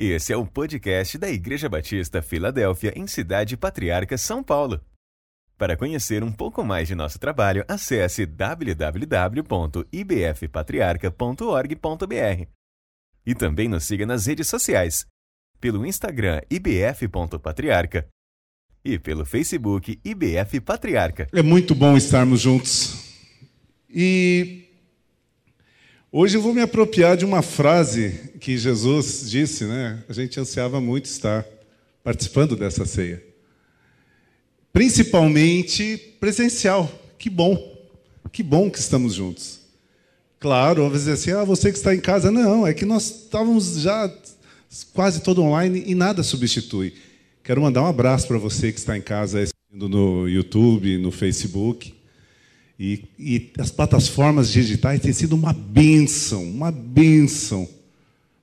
Esse é o podcast da Igreja Batista Filadélfia, em Cidade Patriarca, São Paulo. Para conhecer um pouco mais de nosso trabalho, acesse www.ibfpatriarca.org.br. E também nos siga nas redes sociais, pelo Instagram ibf.patriarca e pelo Facebook IBF Patriarca. É muito bom estarmos juntos. E Hoje eu vou me apropriar de uma frase que Jesus disse, né? A gente ansiava muito estar participando dessa ceia. Principalmente presencial. Que bom. Que bom que estamos juntos. Claro, vamos dizer assim, ah, você que está em casa. Não, é que nós estávamos já quase todo online e nada substitui. Quero mandar um abraço para você que está em casa assistindo no YouTube, no Facebook. E, e as plataformas digitais têm sido uma bênção, uma bênção.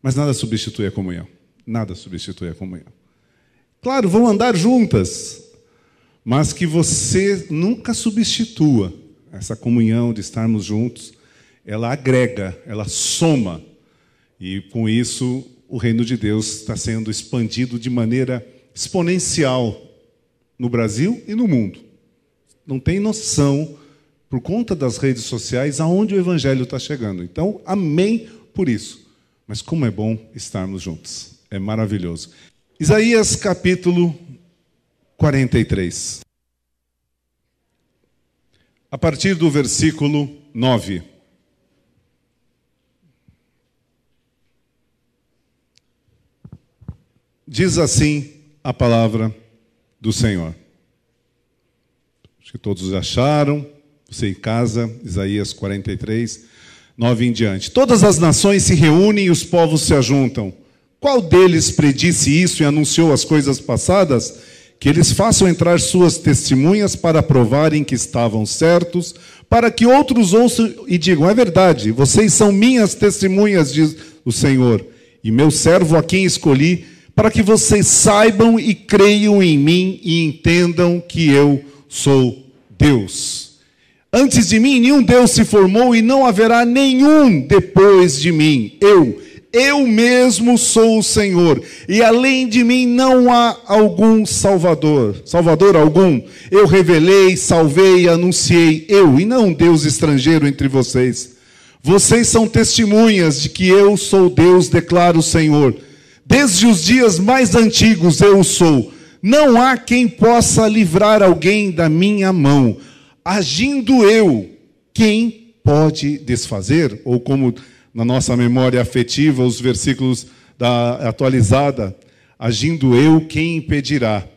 Mas nada substitui a comunhão. Nada substitui a comunhão. Claro, vão andar juntas, mas que você nunca substitua essa comunhão de estarmos juntos. Ela agrega, ela soma. E com isso, o reino de Deus está sendo expandido de maneira exponencial no Brasil e no mundo. Não tem noção por conta das redes sociais, aonde o Evangelho está chegando. Então, amém por isso. Mas como é bom estarmos juntos. É maravilhoso. Isaías capítulo 43. A partir do versículo 9. Diz assim a palavra do Senhor. Acho que todos acharam. Você em casa, Isaías 43, 9 em diante. Todas as nações se reúnem e os povos se ajuntam. Qual deles predisse isso e anunciou as coisas passadas? Que eles façam entrar suas testemunhas para provarem que estavam certos, para que outros ouçam e digam: é verdade, vocês são minhas testemunhas, diz o Senhor, e meu servo a quem escolhi, para que vocês saibam e creiam em mim e entendam que eu sou Deus. Antes de mim, nenhum Deus se formou e não haverá nenhum depois de mim. Eu, eu mesmo sou o Senhor, e além de mim não há algum Salvador. Salvador algum. Eu revelei, salvei, anunciei, eu, e não um Deus estrangeiro entre vocês. Vocês são testemunhas de que eu sou Deus, declara o Senhor. Desde os dias mais antigos eu sou. Não há quem possa livrar alguém da minha mão agindo eu, quem pode desfazer? Ou como na nossa memória afetiva, os versículos da atualizada, agindo eu, quem impedirá?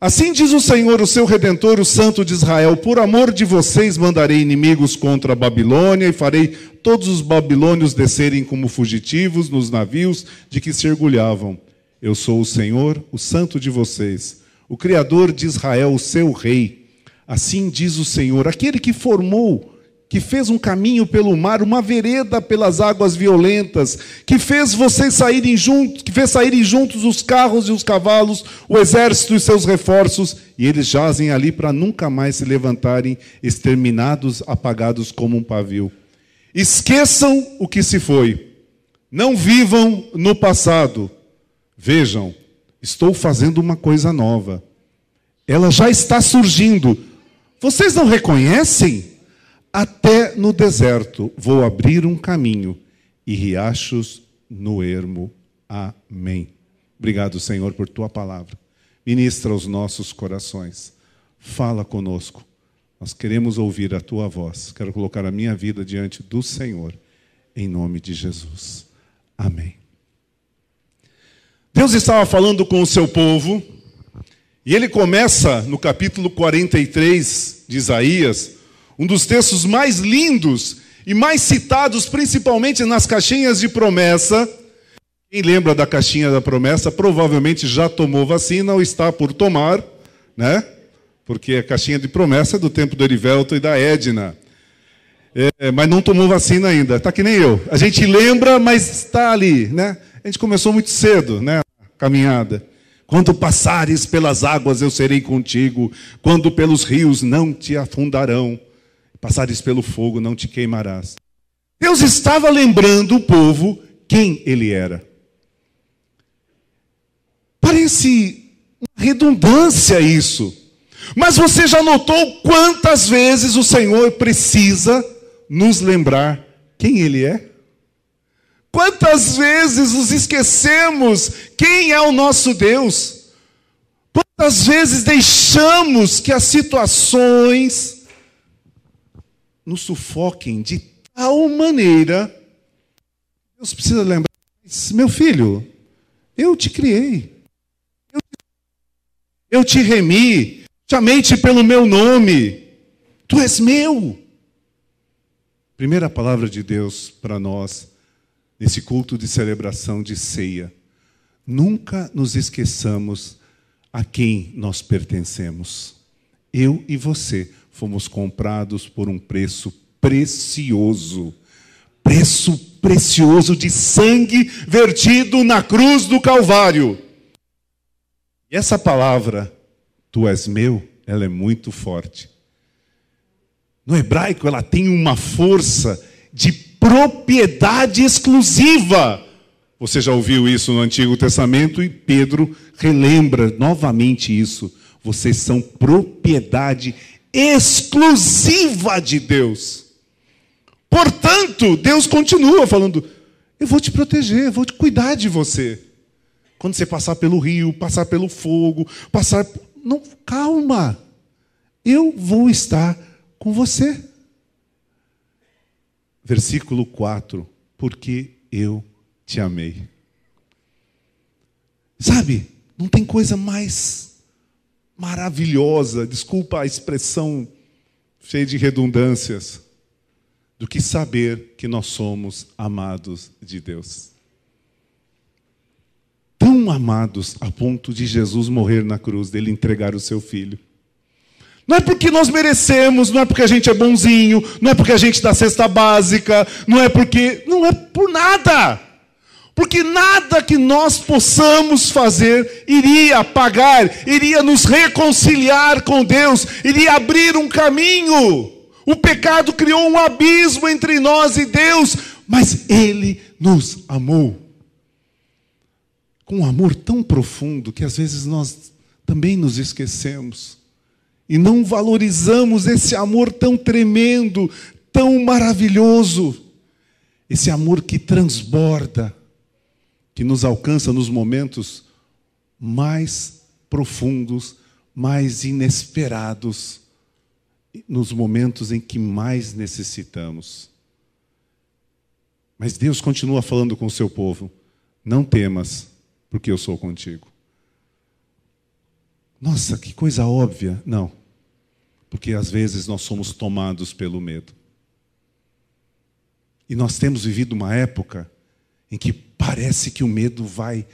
Assim diz o Senhor, o seu redentor, o Santo de Israel: Por amor de vocês mandarei inimigos contra a Babilônia e farei todos os babilônios descerem como fugitivos nos navios de que se orgulhavam. Eu sou o Senhor, o Santo de vocês, o Criador de Israel, o seu Rei. Assim diz o Senhor, aquele que formou, que fez um caminho pelo mar, uma vereda pelas águas violentas, que fez vocês saírem juntos, que fez saírem juntos os carros e os cavalos, o exército e seus reforços, e eles jazem ali para nunca mais se levantarem, exterminados, apagados como um pavio. Esqueçam o que se foi. Não vivam no passado. Vejam, estou fazendo uma coisa nova. Ela já está surgindo vocês não reconhecem? Até no deserto vou abrir um caminho e riachos no ermo. Amém. Obrigado, Senhor, por tua palavra. Ministra aos nossos corações. Fala conosco. Nós queremos ouvir a tua voz. Quero colocar a minha vida diante do Senhor, em nome de Jesus. Amém. Deus estava falando com o seu povo e ele começa no capítulo 43 de Isaías, um dos textos mais lindos e mais citados, principalmente nas caixinhas de promessa. Quem lembra da caixinha da promessa provavelmente já tomou vacina ou está por tomar, né? Porque a caixinha de promessa é do tempo do Erivelto e da Edna. É, mas não tomou vacina ainda. Está que nem eu. A gente lembra, mas está ali, né? A gente começou muito cedo, né? A caminhada. Quando passares pelas águas, eu serei contigo. Quando pelos rios, não te afundarão. Passares pelo fogo, não te queimarás. Deus estava lembrando o povo quem ele era. Parece redundância isso. Mas você já notou quantas vezes o Senhor precisa nos lembrar quem Ele é? Quantas vezes nos esquecemos quem é o nosso Deus? Quantas vezes deixamos que as situações nos sufoquem de tal maneira? Deus precisa lembrar, meu filho, eu te criei, eu te, eu te remi, chamei-te pelo meu nome, tu és meu. Primeira palavra de Deus para nós nesse culto de celebração de ceia. Nunca nos esqueçamos a quem nós pertencemos. Eu e você fomos comprados por um preço precioso. Preço precioso de sangue vertido na cruz do Calvário. E essa palavra, tu és meu, ela é muito forte. No hebraico, ela tem uma força de propriedade exclusiva. Você já ouviu isso no Antigo Testamento e Pedro relembra novamente isso. Vocês são propriedade exclusiva de Deus. Portanto, Deus continua falando: Eu vou te proteger, eu vou te cuidar de você. Quando você passar pelo rio, passar pelo fogo, passar. Não, calma. Eu vou estar com você versículo 4: Porque eu te amei. Sabe, não tem coisa mais maravilhosa, desculpa a expressão cheia de redundâncias, do que saber que nós somos amados de Deus. Tão amados a ponto de Jesus morrer na cruz, dele entregar o seu filho. Não é porque nós merecemos, não é porque a gente é bonzinho, não é porque a gente dá cesta básica, não é porque. Não é por nada. Porque nada que nós possamos fazer iria pagar, iria nos reconciliar com Deus, iria abrir um caminho. O pecado criou um abismo entre nós e Deus, mas Ele nos amou. Com um amor tão profundo que às vezes nós também nos esquecemos e não valorizamos esse amor tão tremendo, tão maravilhoso, esse amor que transborda, que nos alcança nos momentos mais profundos, mais inesperados, nos momentos em que mais necessitamos. Mas Deus continua falando com o seu povo: não temas, porque eu sou contigo. Nossa, que coisa óbvia. Não. Porque às vezes nós somos tomados pelo medo. E nós temos vivido uma época em que parece que o medo vai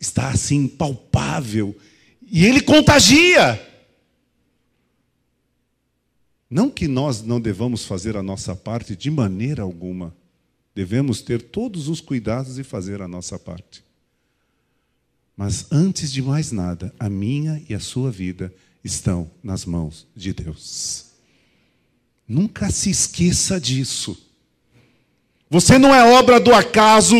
estar assim palpável e ele contagia. Não que nós não devamos fazer a nossa parte de maneira alguma. Devemos ter todos os cuidados e fazer a nossa parte. Mas antes de mais nada, a minha e a sua vida estão nas mãos de Deus. Nunca se esqueça disso. Você não é obra do acaso,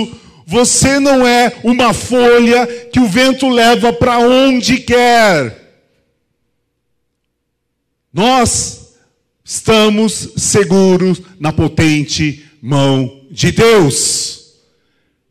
você não é uma folha que o vento leva para onde quer. Nós estamos seguros na potente mão de Deus.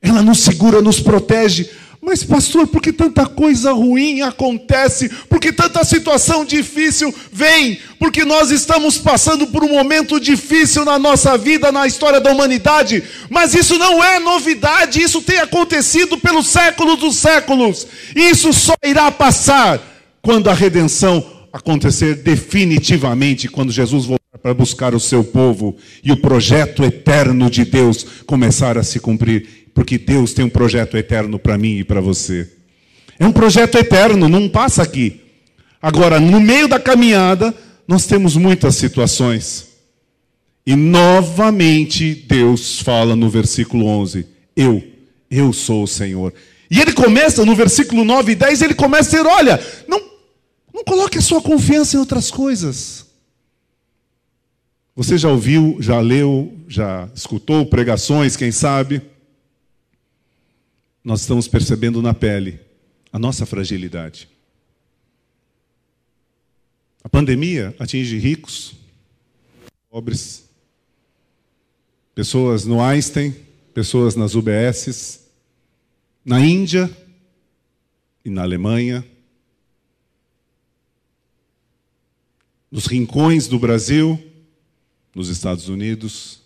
Ela nos segura, nos protege. Mas, pastor, por que tanta coisa ruim acontece? Por que tanta situação difícil vem? Porque nós estamos passando por um momento difícil na nossa vida, na história da humanidade. Mas isso não é novidade, isso tem acontecido pelos séculos dos séculos. Isso só irá passar quando a redenção acontecer definitivamente, quando Jesus voltar para buscar o seu povo e o projeto eterno de Deus começar a se cumprir porque Deus tem um projeto eterno para mim e para você. É um projeto eterno, não passa aqui. Agora, no meio da caminhada, nós temos muitas situações. E novamente Deus fala no versículo 11: Eu, eu sou o Senhor. E ele começa no versículo 9 e 10, ele começa a dizer: Olha, não, não coloque a sua confiança em outras coisas. Você já ouviu, já leu, já escutou pregações, quem sabe? Nós estamos percebendo na pele a nossa fragilidade. A pandemia atinge ricos, pobres, pessoas no Einstein, pessoas nas UBSs, na Índia e na Alemanha, nos rincões do Brasil, nos Estados Unidos.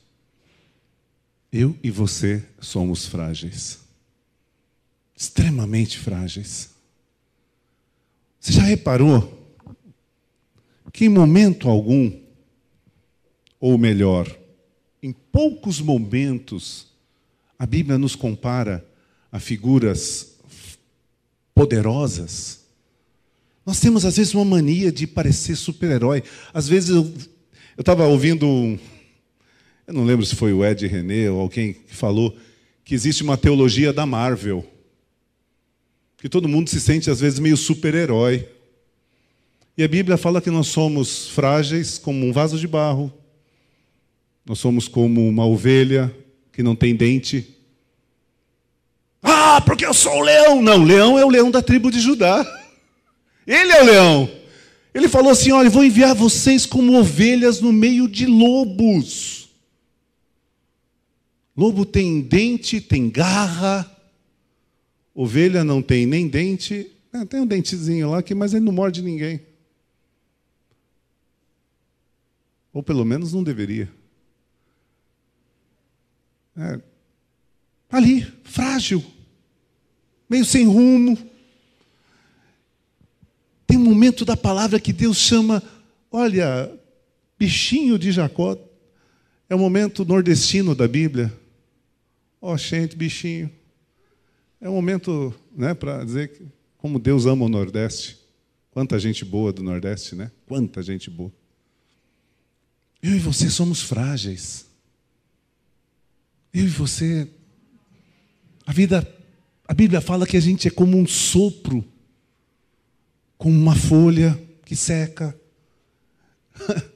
Eu e você somos frágeis. Extremamente frágeis. Você já reparou que em momento algum, ou melhor, em poucos momentos, a Bíblia nos compara a figuras poderosas? Nós temos, às vezes, uma mania de parecer super-herói. Às vezes, eu estava ouvindo, eu não lembro se foi o Ed René ou alguém que falou que existe uma teologia da Marvel. Que todo mundo se sente, às vezes, meio super-herói. E a Bíblia fala que nós somos frágeis como um vaso de barro. Nós somos como uma ovelha que não tem dente. Ah, porque eu sou o leão. Não, o leão é o leão da tribo de Judá. Ele é o leão. Ele falou assim: Olha, vou enviar vocês como ovelhas no meio de lobos. Lobo tem dente, tem garra. Ovelha não tem nem dente. É, tem um dentezinho lá, mas ele não morde ninguém. Ou pelo menos não deveria. É, ali, frágil, meio sem rumo tem um momento da palavra que Deus chama, olha, bichinho de Jacó. É o momento nordestino da Bíblia. Ó, oh, gente, bichinho. É um momento né, para dizer que, como Deus ama o Nordeste. Quanta gente boa do Nordeste, né? Quanta gente boa. Eu e você somos frágeis. Eu e você. A vida, a Bíblia fala que a gente é como um sopro como uma folha que seca.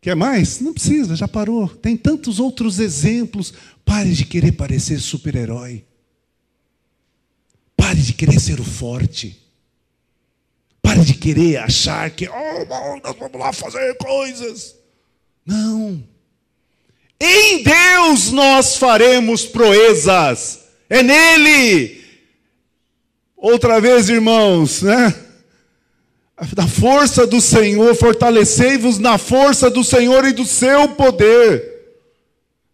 Quer mais? Não precisa, já parou. Tem tantos outros exemplos. Pare de querer parecer super-herói. Pare de querer ser o forte. Pare de querer achar que oh, nós vamos lá fazer coisas. Não. Em Deus nós faremos proezas. É nele. Outra vez, irmãos, né? Na força do Senhor, fortalecei-vos na força do Senhor e do seu poder.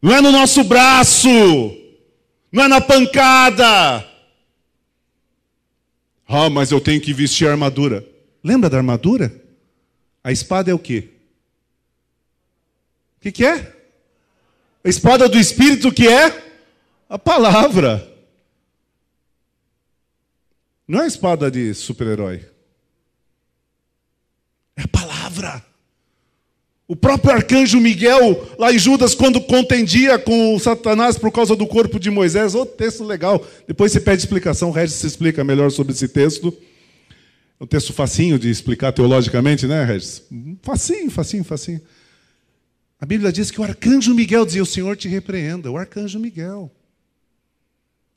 Não é no nosso braço, não é na pancada. Ah, mas eu tenho que vestir a armadura. Lembra da armadura? A espada é o quê? O que, que é? A espada do Espírito que é? A palavra. Não é a espada de super-herói. É a palavra. O próprio arcanjo Miguel, lá em Judas, quando contendia com Satanás por causa do corpo de Moisés, outro texto legal. Depois você pede explicação, o Regis se explica melhor sobre esse texto. É um texto facinho de explicar teologicamente, né, Regis? Facinho, facinho, facinho. A Bíblia diz que o arcanjo Miguel dizia: O Senhor te repreenda. O arcanjo Miguel.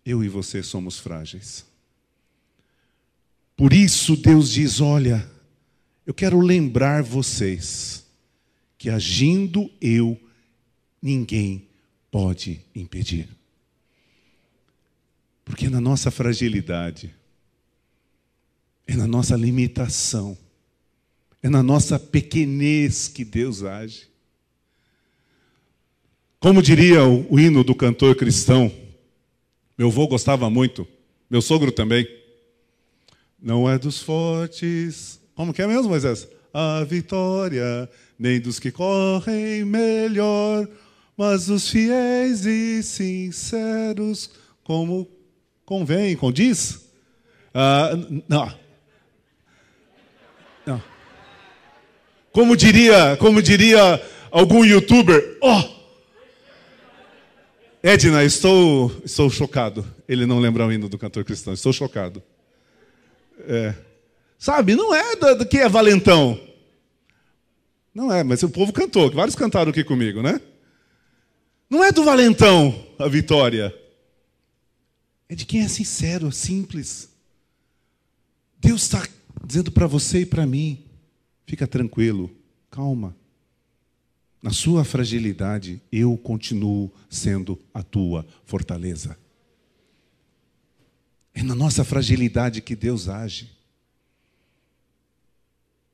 Eu e você somos frágeis. Por isso Deus diz: Olha, eu quero lembrar vocês que agindo eu, ninguém pode impedir. Porque na nossa fragilidade, é na nossa limitação, é na nossa pequenez que Deus age. Como diria o, o hino do cantor cristão, meu avô gostava muito, meu sogro também. Não é dos fortes como que é mesmo, Moisés? A vitória, nem dos que correm melhor, mas dos fiéis e sinceros, como convém, condiz? Ah, não. Não. Como diria, como diria algum youtuber. Oh! Edna, estou, estou chocado. Ele não lembra o hino do cantor cristão. Estou chocado. É. Sabe? Não é do, do que é valentão. Não é, mas o povo cantou, vários cantaram aqui comigo, né? Não é do valentão a vitória. É de quem é sincero, simples. Deus está dizendo para você e para mim: fica tranquilo, calma. Na sua fragilidade, eu continuo sendo a tua fortaleza. É na nossa fragilidade que Deus age.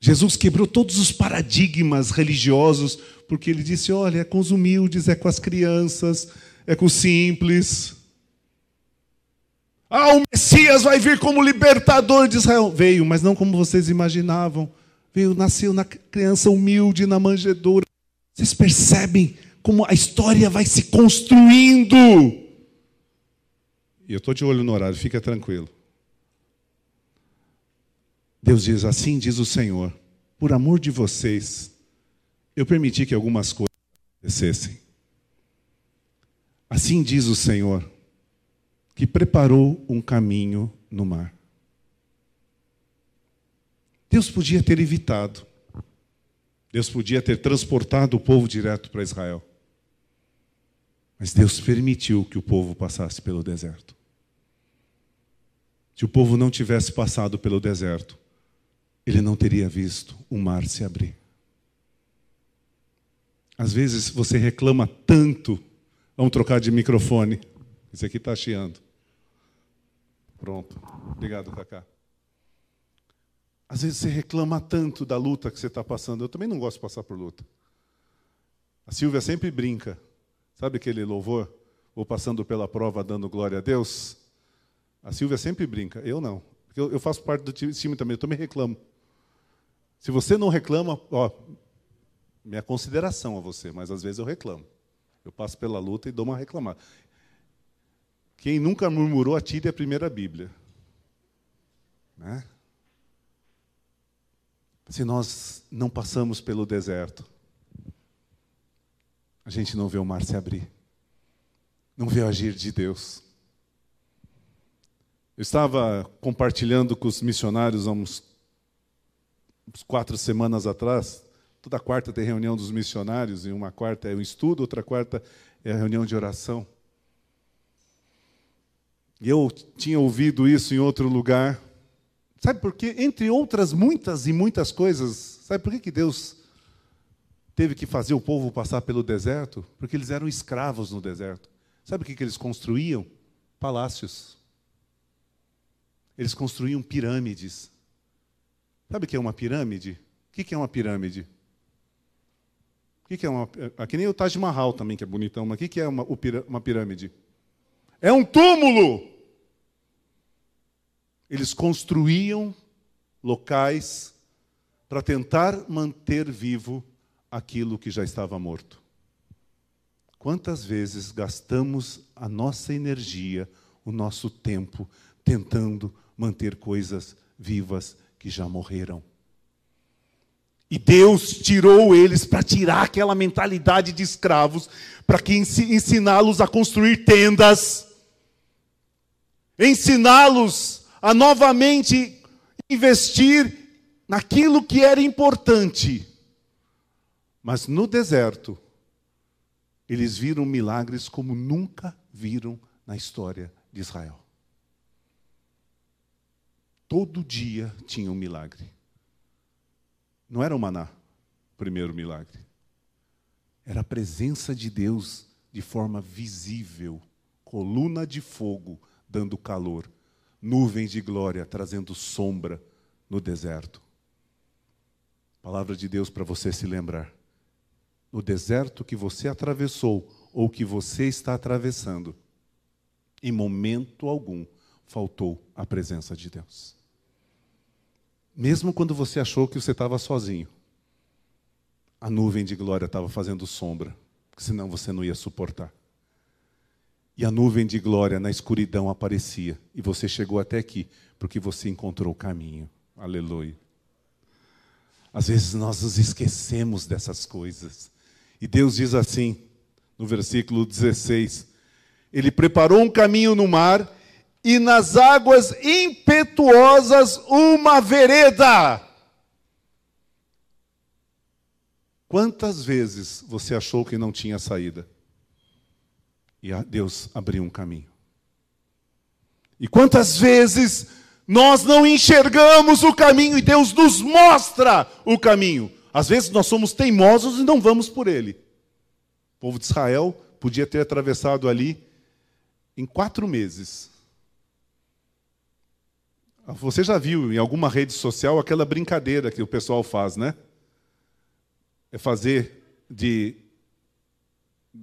Jesus quebrou todos os paradigmas religiosos, porque ele disse: olha, é com os humildes, é com as crianças, é com os simples. Ah, o Messias vai vir como libertador de Israel. Veio, mas não como vocês imaginavam. Veio, nasceu na criança humilde, na manjedoura. Vocês percebem como a história vai se construindo? E eu estou de olho no horário, fica tranquilo. Deus diz: Assim diz o Senhor, por amor de vocês, eu permiti que algumas coisas acontecessem. Assim diz o Senhor, que preparou um caminho no mar. Deus podia ter evitado, Deus podia ter transportado o povo direto para Israel. Mas Deus permitiu que o povo passasse pelo deserto. Se o povo não tivesse passado pelo deserto, ele não teria visto o mar se abrir. Às vezes você reclama tanto. Vamos trocar de microfone. Esse aqui está chiando. Pronto. Obrigado, Cacá. Às vezes você reclama tanto da luta que você está passando. Eu também não gosto de passar por luta. A Silvia sempre brinca. Sabe aquele louvor? Vou passando pela prova dando glória a Deus. A Silvia sempre brinca. Eu não. Eu faço parte do time também. Eu também reclamo. Se você não reclama, ó, minha consideração a você, mas às vezes eu reclamo. Eu passo pela luta e dou uma reclamada. Quem nunca murmurou, atire a primeira Bíblia. Né? Se nós não passamos pelo deserto, a gente não vê o mar se abrir, não vê o agir de Deus. Eu estava compartilhando com os missionários há uns, quatro semanas atrás. Toda quarta tem reunião dos missionários, e uma quarta é o estudo, outra quarta é a reunião de oração. E eu tinha ouvido isso em outro lugar, Sabe por quê? Entre outras muitas e muitas coisas, sabe por que, que Deus teve que fazer o povo passar pelo deserto? Porque eles eram escravos no deserto. Sabe o que, que eles construíam? Palácios. Eles construíam pirâmides. Sabe o que é uma pirâmide? O que é uma pirâmide? O que é uma. Aqui nem o Taj Mahal também, que é bonitão, mas o que é uma, uma pirâmide? É um túmulo! eles construíam locais para tentar manter vivo aquilo que já estava morto. Quantas vezes gastamos a nossa energia, o nosso tempo, tentando manter coisas vivas que já morreram? E Deus tirou eles para tirar aquela mentalidade de escravos, para que ensiná-los a construir tendas, ensiná-los a novamente investir naquilo que era importante. Mas no deserto, eles viram milagres como nunca viram na história de Israel. Todo dia tinha um milagre. Não era o maná, o primeiro milagre. Era a presença de Deus de forma visível, coluna de fogo dando calor nuvens de glória trazendo sombra no deserto. Palavra de Deus para você se lembrar. No deserto que você atravessou ou que você está atravessando, em momento algum faltou a presença de Deus. Mesmo quando você achou que você estava sozinho, a nuvem de glória estava fazendo sombra, senão você não ia suportar. E a nuvem de glória na escuridão aparecia. E você chegou até aqui, porque você encontrou o caminho. Aleluia. Às vezes nós nos esquecemos dessas coisas. E Deus diz assim, no versículo 16: Ele preparou um caminho no mar e nas águas impetuosas uma vereda. Quantas vezes você achou que não tinha saída? E Deus abriu um caminho. E quantas vezes Nós não enxergamos o caminho e Deus nos mostra o caminho. Às vezes nós somos teimosos e não vamos por ele. O povo de Israel podia ter atravessado ali em quatro meses. Você já viu em alguma rede social aquela brincadeira que o pessoal faz, né? É fazer de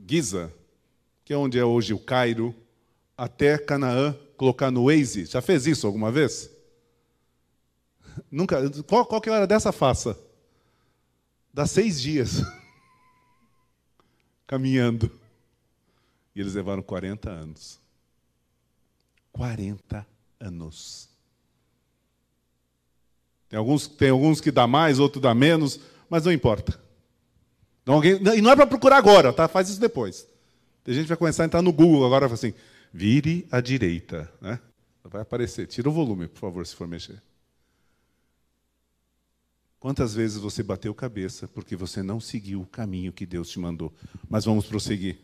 Giza, que é onde é hoje o Cairo, até Canaã, colocar no Waze. Já fez isso alguma vez? Nunca. Qual, qual que a hora dessa faça? Dá seis dias caminhando. E eles levaram 40 anos. 40 anos. Tem alguns, tem alguns que dá mais, outros dá menos, mas não importa. Então, alguém, e não é para procurar agora, tá? Faz isso depois. A gente vai começar a entrar no Google agora e assim, vire à direita. Né? Vai aparecer. Tira o volume, por favor, se for mexer. Quantas vezes você bateu cabeça porque você não seguiu o caminho que Deus te mandou? Mas vamos prosseguir.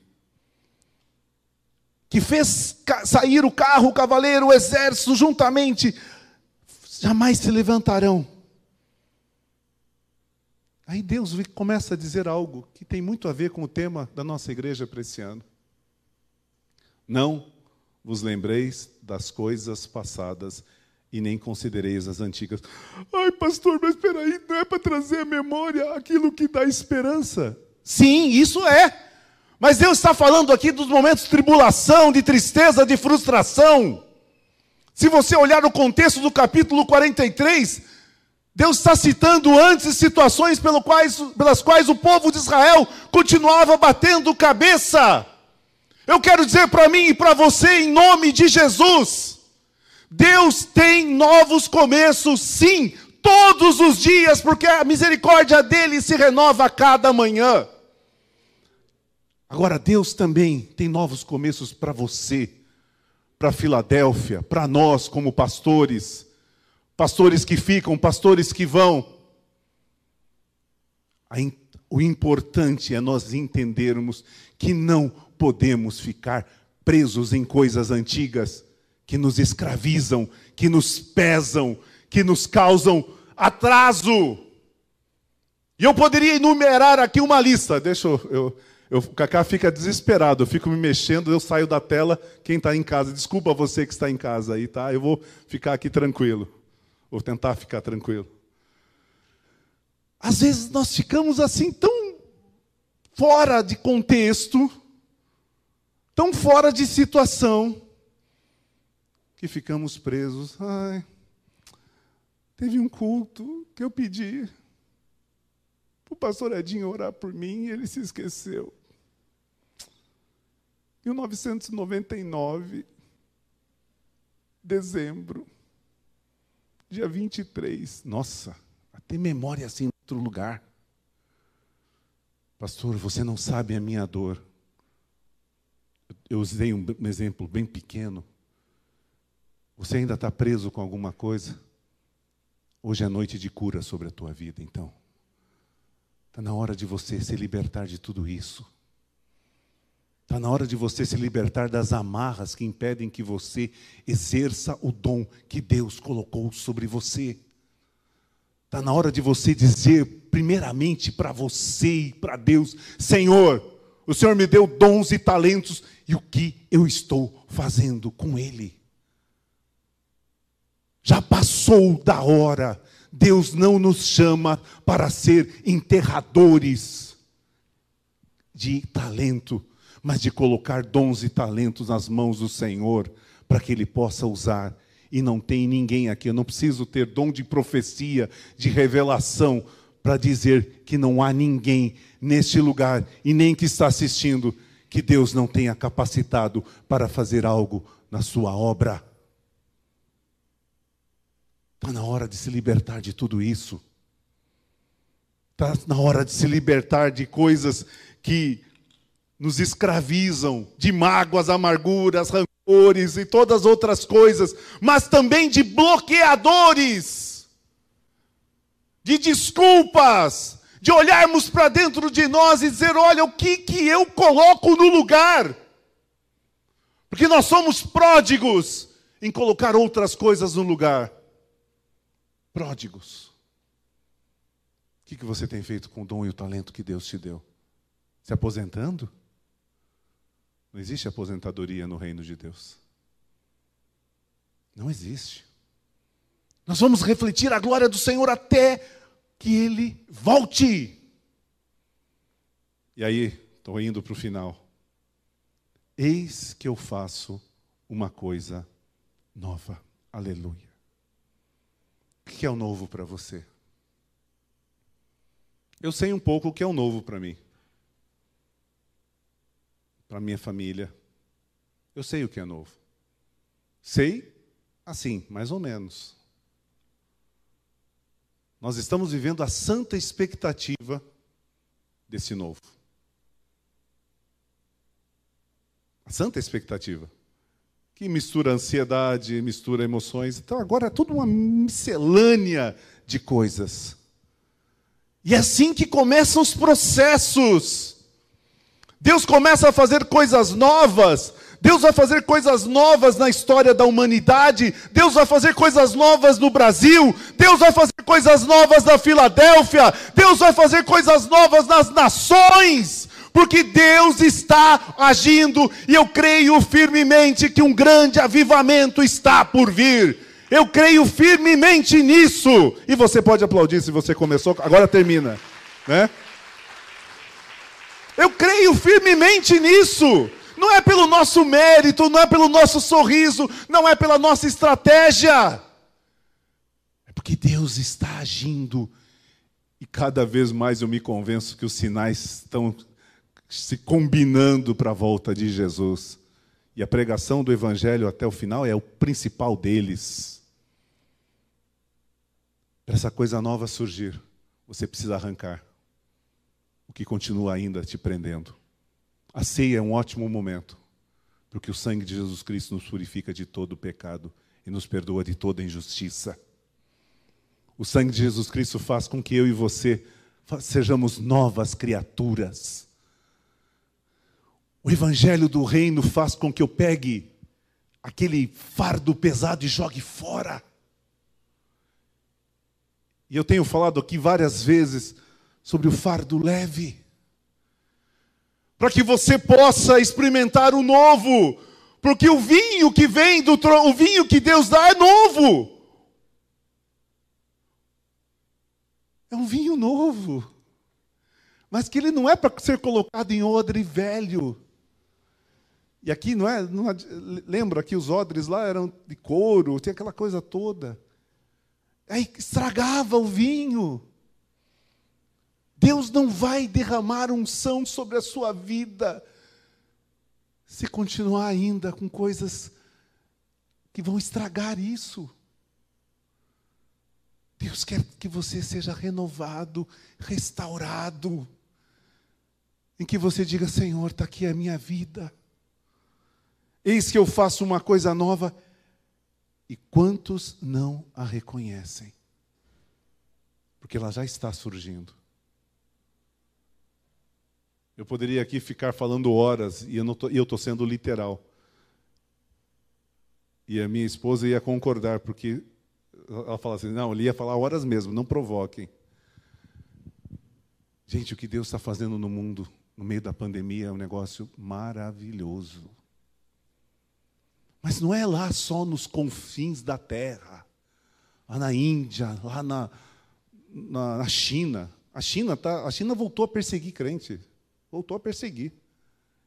Que fez sair o carro, o cavaleiro, o exército juntamente, jamais se levantarão. Aí Deus começa a dizer algo que tem muito a ver com o tema da nossa igreja para esse ano. Não vos lembreis das coisas passadas e nem considereis as antigas. Ai, pastor, mas espera aí, não é para trazer à memória aquilo que dá esperança? Sim, isso é. Mas Deus está falando aqui dos momentos de tribulação, de tristeza, de frustração. Se você olhar o contexto do capítulo 43, Deus está citando antes situações pelas quais o povo de Israel continuava batendo cabeça. Eu quero dizer para mim e para você, em nome de Jesus, Deus tem novos começos, sim, todos os dias, porque a misericórdia dele se renova a cada manhã. Agora, Deus também tem novos começos para você, para Filadélfia, para nós como pastores, pastores que ficam, pastores que vão. O importante é nós entendermos que não podemos ficar presos em coisas antigas que nos escravizam, que nos pesam, que nos causam atraso. E eu poderia enumerar aqui uma lista. Deixa eu, eu, eu, o Cacá fica desesperado, eu fico me mexendo, eu saio da tela, quem está em casa, desculpa você que está em casa aí, tá? Eu vou ficar aqui tranquilo. Vou tentar ficar tranquilo. Às vezes nós ficamos assim tão fora de contexto, tão fora de situação, que ficamos presos. Ai, teve um culto que eu pedi o pastor Edinho orar por mim e ele se esqueceu. 1999, dezembro, dia 23. Nossa, até memória assim em outro lugar. Pastor, você não sabe a minha dor. Eu usei um exemplo bem pequeno. Você ainda está preso com alguma coisa? Hoje é noite de cura sobre a tua vida, então. Está na hora de você se libertar de tudo isso. Está na hora de você se libertar das amarras que impedem que você exerça o dom que Deus colocou sobre você. Está na hora de você dizer, primeiramente para você e para Deus: Senhor, o Senhor me deu dons e talentos, e o que eu estou fazendo com ele? Já passou da hora. Deus não nos chama para ser enterradores de talento, mas de colocar dons e talentos nas mãos do Senhor, para que Ele possa usar. E não tem ninguém aqui, eu não preciso ter dom de profecia, de revelação, para dizer que não há ninguém neste lugar e nem que está assistindo que Deus não tenha capacitado para fazer algo na sua obra. Está na hora de se libertar de tudo isso. Está na hora de se libertar de coisas que nos escravizam, de mágoas, amarguras, rancores e todas as outras coisas, mas também de bloqueadores, de desculpas, de olharmos para dentro de nós e dizer: olha, o que, que eu coloco no lugar? Porque nós somos pródigos, em colocar outras coisas no lugar. Pródigos. O que você tem feito com o dom e o talento que Deus te deu? Se aposentando? Não existe aposentadoria no reino de Deus. Não existe. Nós vamos refletir a glória do Senhor até que Ele volte. E aí, estou indo para o final. Eis que eu faço uma coisa nova. Aleluia. O que é o novo para você? Eu sei um pouco o que é o novo para mim. Para minha família. Eu sei o que é novo. Sei assim, mais ou menos. Nós estamos vivendo a santa expectativa desse novo. A santa expectativa. Que mistura ansiedade, mistura emoções. Então agora é tudo uma miscelânea de coisas. E é assim que começam os processos. Deus começa a fazer coisas novas. Deus vai fazer coisas novas na história da humanidade. Deus vai fazer coisas novas no Brasil. Deus vai fazer coisas novas na Filadélfia. Deus vai fazer coisas novas nas nações porque Deus está agindo e eu creio firmemente que um grande avivamento está por vir. Eu creio firmemente nisso. E você pode aplaudir se você começou, agora termina, né? Eu creio firmemente nisso. Não é pelo nosso mérito, não é pelo nosso sorriso, não é pela nossa estratégia. É porque Deus está agindo. E cada vez mais eu me convenço que os sinais estão se combinando para a volta de Jesus. E a pregação do Evangelho até o final é o principal deles. Para essa coisa nova surgir, você precisa arrancar o que continua ainda te prendendo. A ceia é um ótimo momento, porque o sangue de Jesus Cristo nos purifica de todo o pecado e nos perdoa de toda injustiça. O sangue de Jesus Cristo faz com que eu e você sejamos novas criaturas. O evangelho do reino faz com que eu pegue aquele fardo pesado e jogue fora. E eu tenho falado aqui várias vezes sobre o fardo leve. Para que você possa experimentar o novo. Porque o vinho que vem do trono, o vinho que Deus dá é novo. É um vinho novo. Mas que ele não é para ser colocado em odre velho. E aqui não é, não é, lembra que os odres lá eram de couro, tinha aquela coisa toda. Aí estragava o vinho. Deus não vai derramar unção sobre a sua vida se continuar ainda com coisas que vão estragar isso. Deus quer que você seja renovado, restaurado, em que você diga: Senhor, está aqui a minha vida. Eis que eu faço uma coisa nova. E quantos não a reconhecem? Porque ela já está surgindo. Eu poderia aqui ficar falando horas, e eu estou sendo literal. E a minha esposa ia concordar, porque ela fala assim: não, ele ia falar horas mesmo, não provoquem. Gente, o que Deus está fazendo no mundo, no meio da pandemia, é um negócio maravilhoso. Mas não é lá só nos confins da terra, lá na Índia, lá na, na, na China. A China, tá, a China voltou a perseguir crente, voltou a perseguir.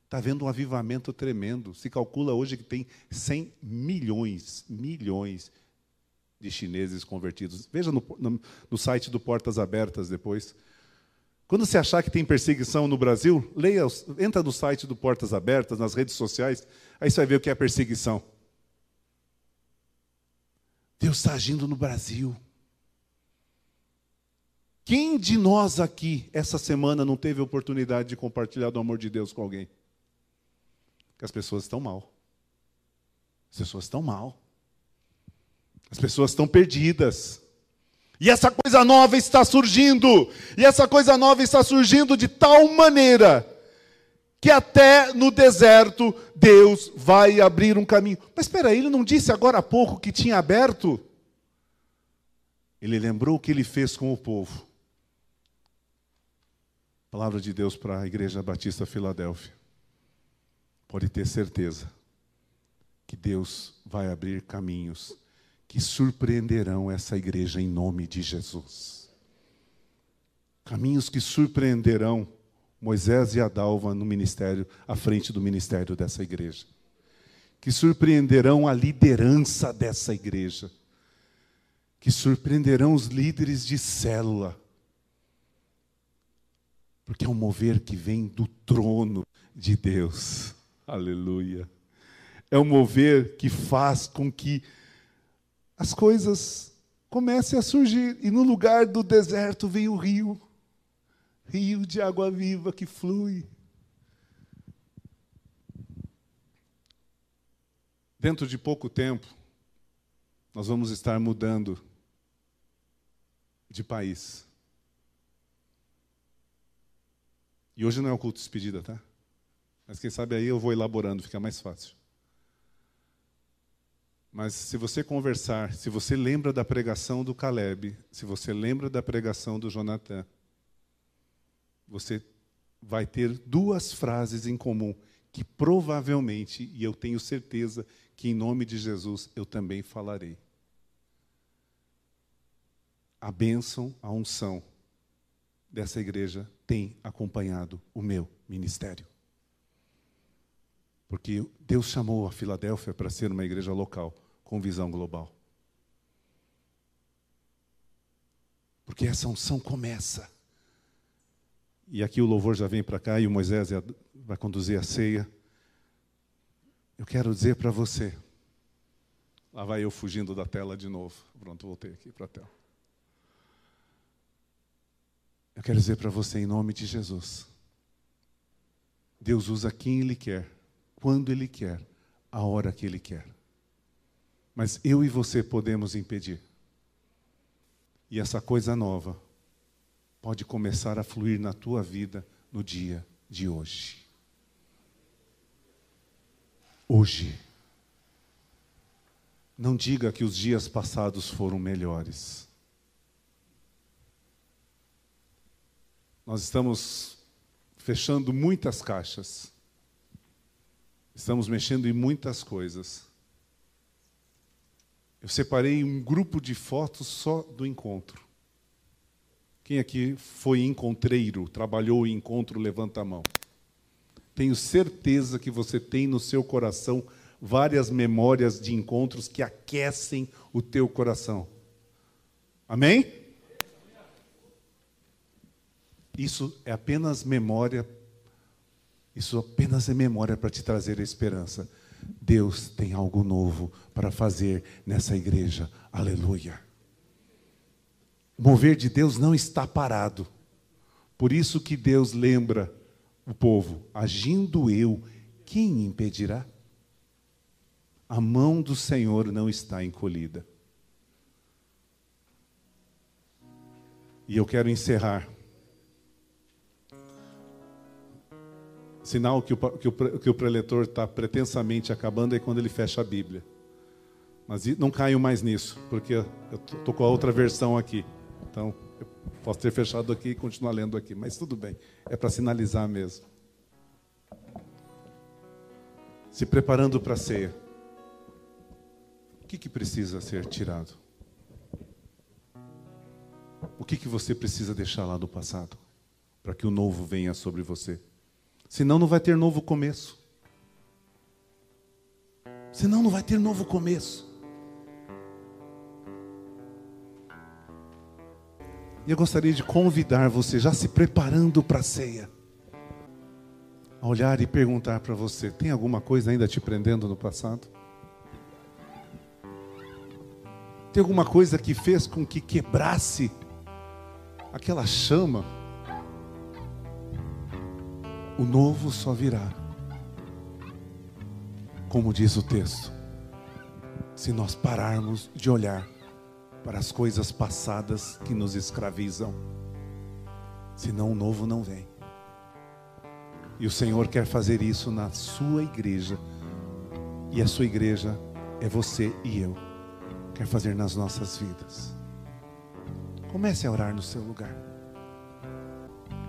Está havendo um avivamento tremendo. Se calcula hoje que tem 100 milhões, milhões de chineses convertidos. Veja no, no, no, site do Portas Abertas depois. Quando você achar que tem perseguição no Brasil, leia, entra no site do Portas Abertas, nas redes sociais, Aí você vai ver o que é perseguição. Deus está agindo no Brasil. Quem de nós aqui, essa semana, não teve oportunidade de compartilhar do amor de Deus com alguém? Que as pessoas estão mal. As pessoas estão mal. As pessoas estão perdidas. E essa coisa nova está surgindo. E essa coisa nova está surgindo de tal maneira que até no deserto Deus vai abrir um caminho. Mas espera ele não disse agora há pouco que tinha aberto? Ele lembrou o que ele fez com o povo. Palavra de Deus para a Igreja Batista Filadélfia. Pode ter certeza que Deus vai abrir caminhos que surpreenderão essa igreja em nome de Jesus. Caminhos que surpreenderão Moisés e Adalva no ministério, à frente do ministério dessa igreja. Que surpreenderão a liderança dessa igreja. Que surpreenderão os líderes de célula. Porque é um mover que vem do trono de Deus. Aleluia. É um mover que faz com que as coisas comecem a surgir. E no lugar do deserto vem o rio rio de água viva que flui. Dentro de pouco tempo, nós vamos estar mudando de país. E hoje não é o culto de despedida, tá? Mas quem sabe aí eu vou elaborando, fica mais fácil. Mas se você conversar, se você lembra da pregação do Caleb, se você lembra da pregação do Jonathan, você vai ter duas frases em comum que provavelmente, e eu tenho certeza que em nome de Jesus eu também falarei. A bênção, a unção dessa igreja tem acompanhado o meu ministério. Porque Deus chamou a Filadélfia para ser uma igreja local, com visão global. Porque essa unção começa e aqui o louvor já vem para cá e o Moisés vai conduzir a ceia. Eu quero dizer para você. Lá vai eu fugindo da tela de novo. Pronto, voltei aqui para a tela. Eu quero dizer para você, em nome de Jesus. Deus usa quem Ele quer, quando Ele quer, a hora que Ele quer. Mas eu e você podemos impedir. E essa coisa nova pode começar a fluir na tua vida no dia de hoje. Hoje. Não diga que os dias passados foram melhores. Nós estamos fechando muitas caixas. Estamos mexendo em muitas coisas. Eu separei um grupo de fotos só do encontro. Quem aqui foi encontreiro, trabalhou em encontro, levanta a mão. Tenho certeza que você tem no seu coração várias memórias de encontros que aquecem o teu coração. Amém? Isso é apenas memória, isso apenas é memória para te trazer a esperança. Deus tem algo novo para fazer nessa igreja. Aleluia. O mover de Deus não está parado. Por isso que Deus lembra o povo: agindo eu, quem impedirá? A mão do Senhor não está encolhida. E eu quero encerrar. Sinal que o, que o, que o preletor está pretensamente acabando é quando ele fecha a Bíblia. Mas não caio mais nisso, porque eu estou com a outra versão aqui. Então, eu posso ter fechado aqui e continuar lendo aqui, mas tudo bem, é para sinalizar mesmo. Se preparando para a ceia. O que, que precisa ser tirado? O que, que você precisa deixar lá do passado? Para que o novo venha sobre você. Senão não vai ter novo começo. Senão não vai ter novo começo. E eu gostaria de convidar você, já se preparando para a ceia, a olhar e perguntar para você: tem alguma coisa ainda te prendendo no passado? Tem alguma coisa que fez com que quebrasse aquela chama? O novo só virá, como diz o texto, se nós pararmos de olhar para as coisas passadas que nos escravizam. Senão o novo não vem. E o Senhor quer fazer isso na sua igreja. E a sua igreja é você e eu. Quer fazer nas nossas vidas. Comece a orar no seu lugar.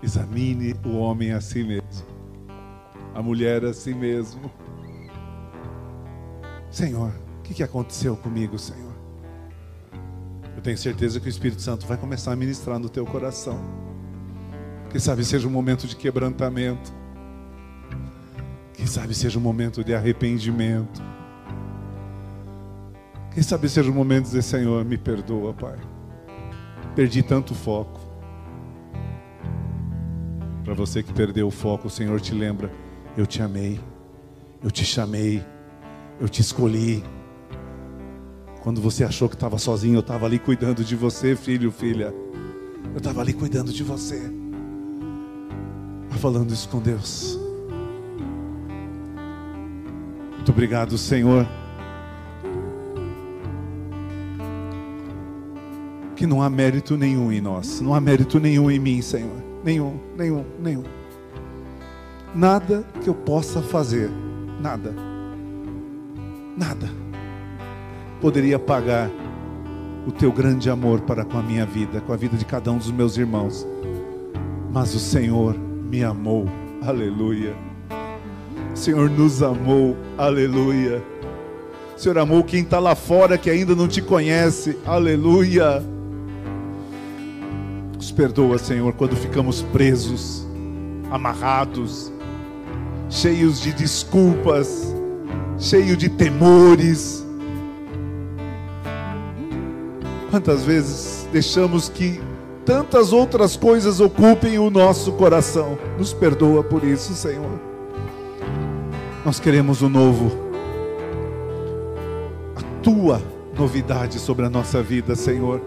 Examine o homem a si mesmo, a mulher a si mesmo. Senhor, o que aconteceu comigo, Senhor? Eu tenho certeza que o Espírito Santo vai começar a ministrar no teu coração. Quem sabe seja um momento de quebrantamento. Quem sabe seja um momento de arrependimento. Quem sabe seja um momento de dizer, Senhor, me perdoa, Pai. Perdi tanto foco. Para você que perdeu o foco, o Senhor te lembra: eu te amei, eu te chamei, eu te escolhi. Quando você achou que estava sozinho, eu estava ali cuidando de você, filho, filha. Eu estava ali cuidando de você. Tá falando isso com Deus. Muito obrigado, Senhor. Que não há mérito nenhum em nós, não há mérito nenhum em mim, Senhor. Nenhum, nenhum, nenhum. Nada que eu possa fazer, nada, nada, poderia pagar o teu grande amor para com a minha vida, com a vida de cada um dos meus irmãos. Mas o Senhor me amou, aleluia. Senhor nos amou, aleluia. Senhor amou quem está lá fora que ainda não te conhece, aleluia. Nos perdoa, Senhor, quando ficamos presos, amarrados, cheios de desculpas, cheios de temores. Quantas vezes deixamos que tantas outras coisas ocupem o nosso coração? Nos perdoa por isso, Senhor. Nós queremos o novo. A tua novidade sobre a nossa vida, Senhor.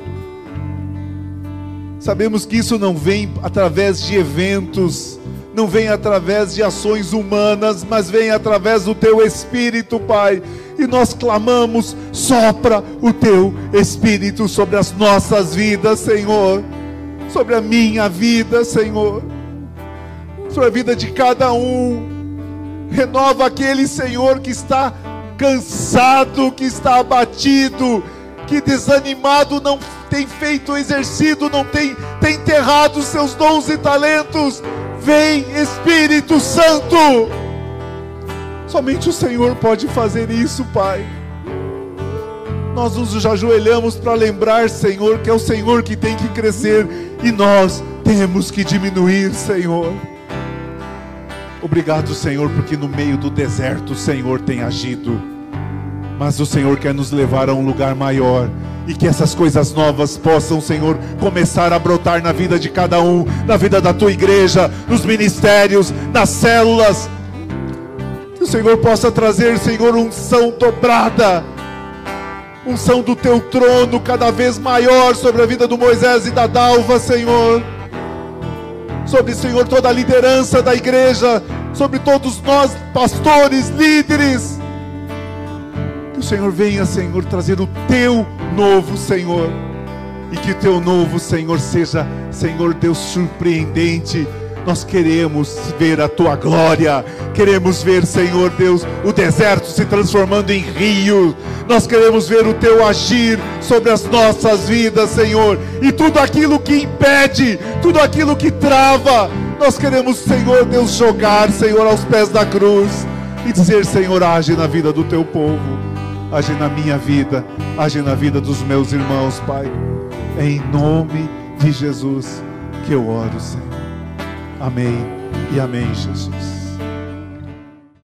Sabemos que isso não vem através de eventos, não vem através de ações humanas, mas vem através do teu Espírito, Pai. E nós clamamos: sopra o teu Espírito sobre as nossas vidas, Senhor, sobre a minha vida, Senhor, sobre a vida de cada um renova aquele Senhor que está cansado, que está abatido, que desanimado não tem feito exercido, não tem, tem enterrado seus dons e talentos. Vem Espírito Santo. Somente o Senhor pode fazer isso, Pai. Nós nos ajoelhamos para lembrar, Senhor, que é o Senhor que tem que crescer e nós temos que diminuir, Senhor. Obrigado, Senhor, porque no meio do deserto o Senhor tem agido. Mas o Senhor quer nos levar a um lugar maior e que essas coisas novas possam, Senhor, começar a brotar na vida de cada um, na vida da tua igreja, nos ministérios, nas células. Que o Senhor possa trazer, Senhor, unção dobrada, unção do teu trono cada vez maior sobre a vida do Moisés e da Dalva, Senhor sobre, Senhor, toda a liderança da igreja, sobre todos nós, pastores, líderes. O Senhor venha, Senhor, trazer o teu novo, Senhor. E que o teu novo, Senhor, seja, Senhor Deus, surpreendente nós queremos ver a tua glória, queremos ver, Senhor Deus, o deserto se transformando em rio. Nós queremos ver o teu agir sobre as nossas vidas, Senhor, e tudo aquilo que impede, tudo aquilo que trava. Nós queremos, Senhor Deus, jogar, Senhor, aos pés da cruz e dizer: Senhor, age na vida do teu povo, age na minha vida, age na vida dos meus irmãos, Pai. Em nome de Jesus que eu oro, Senhor. Amém e amém, Jesus.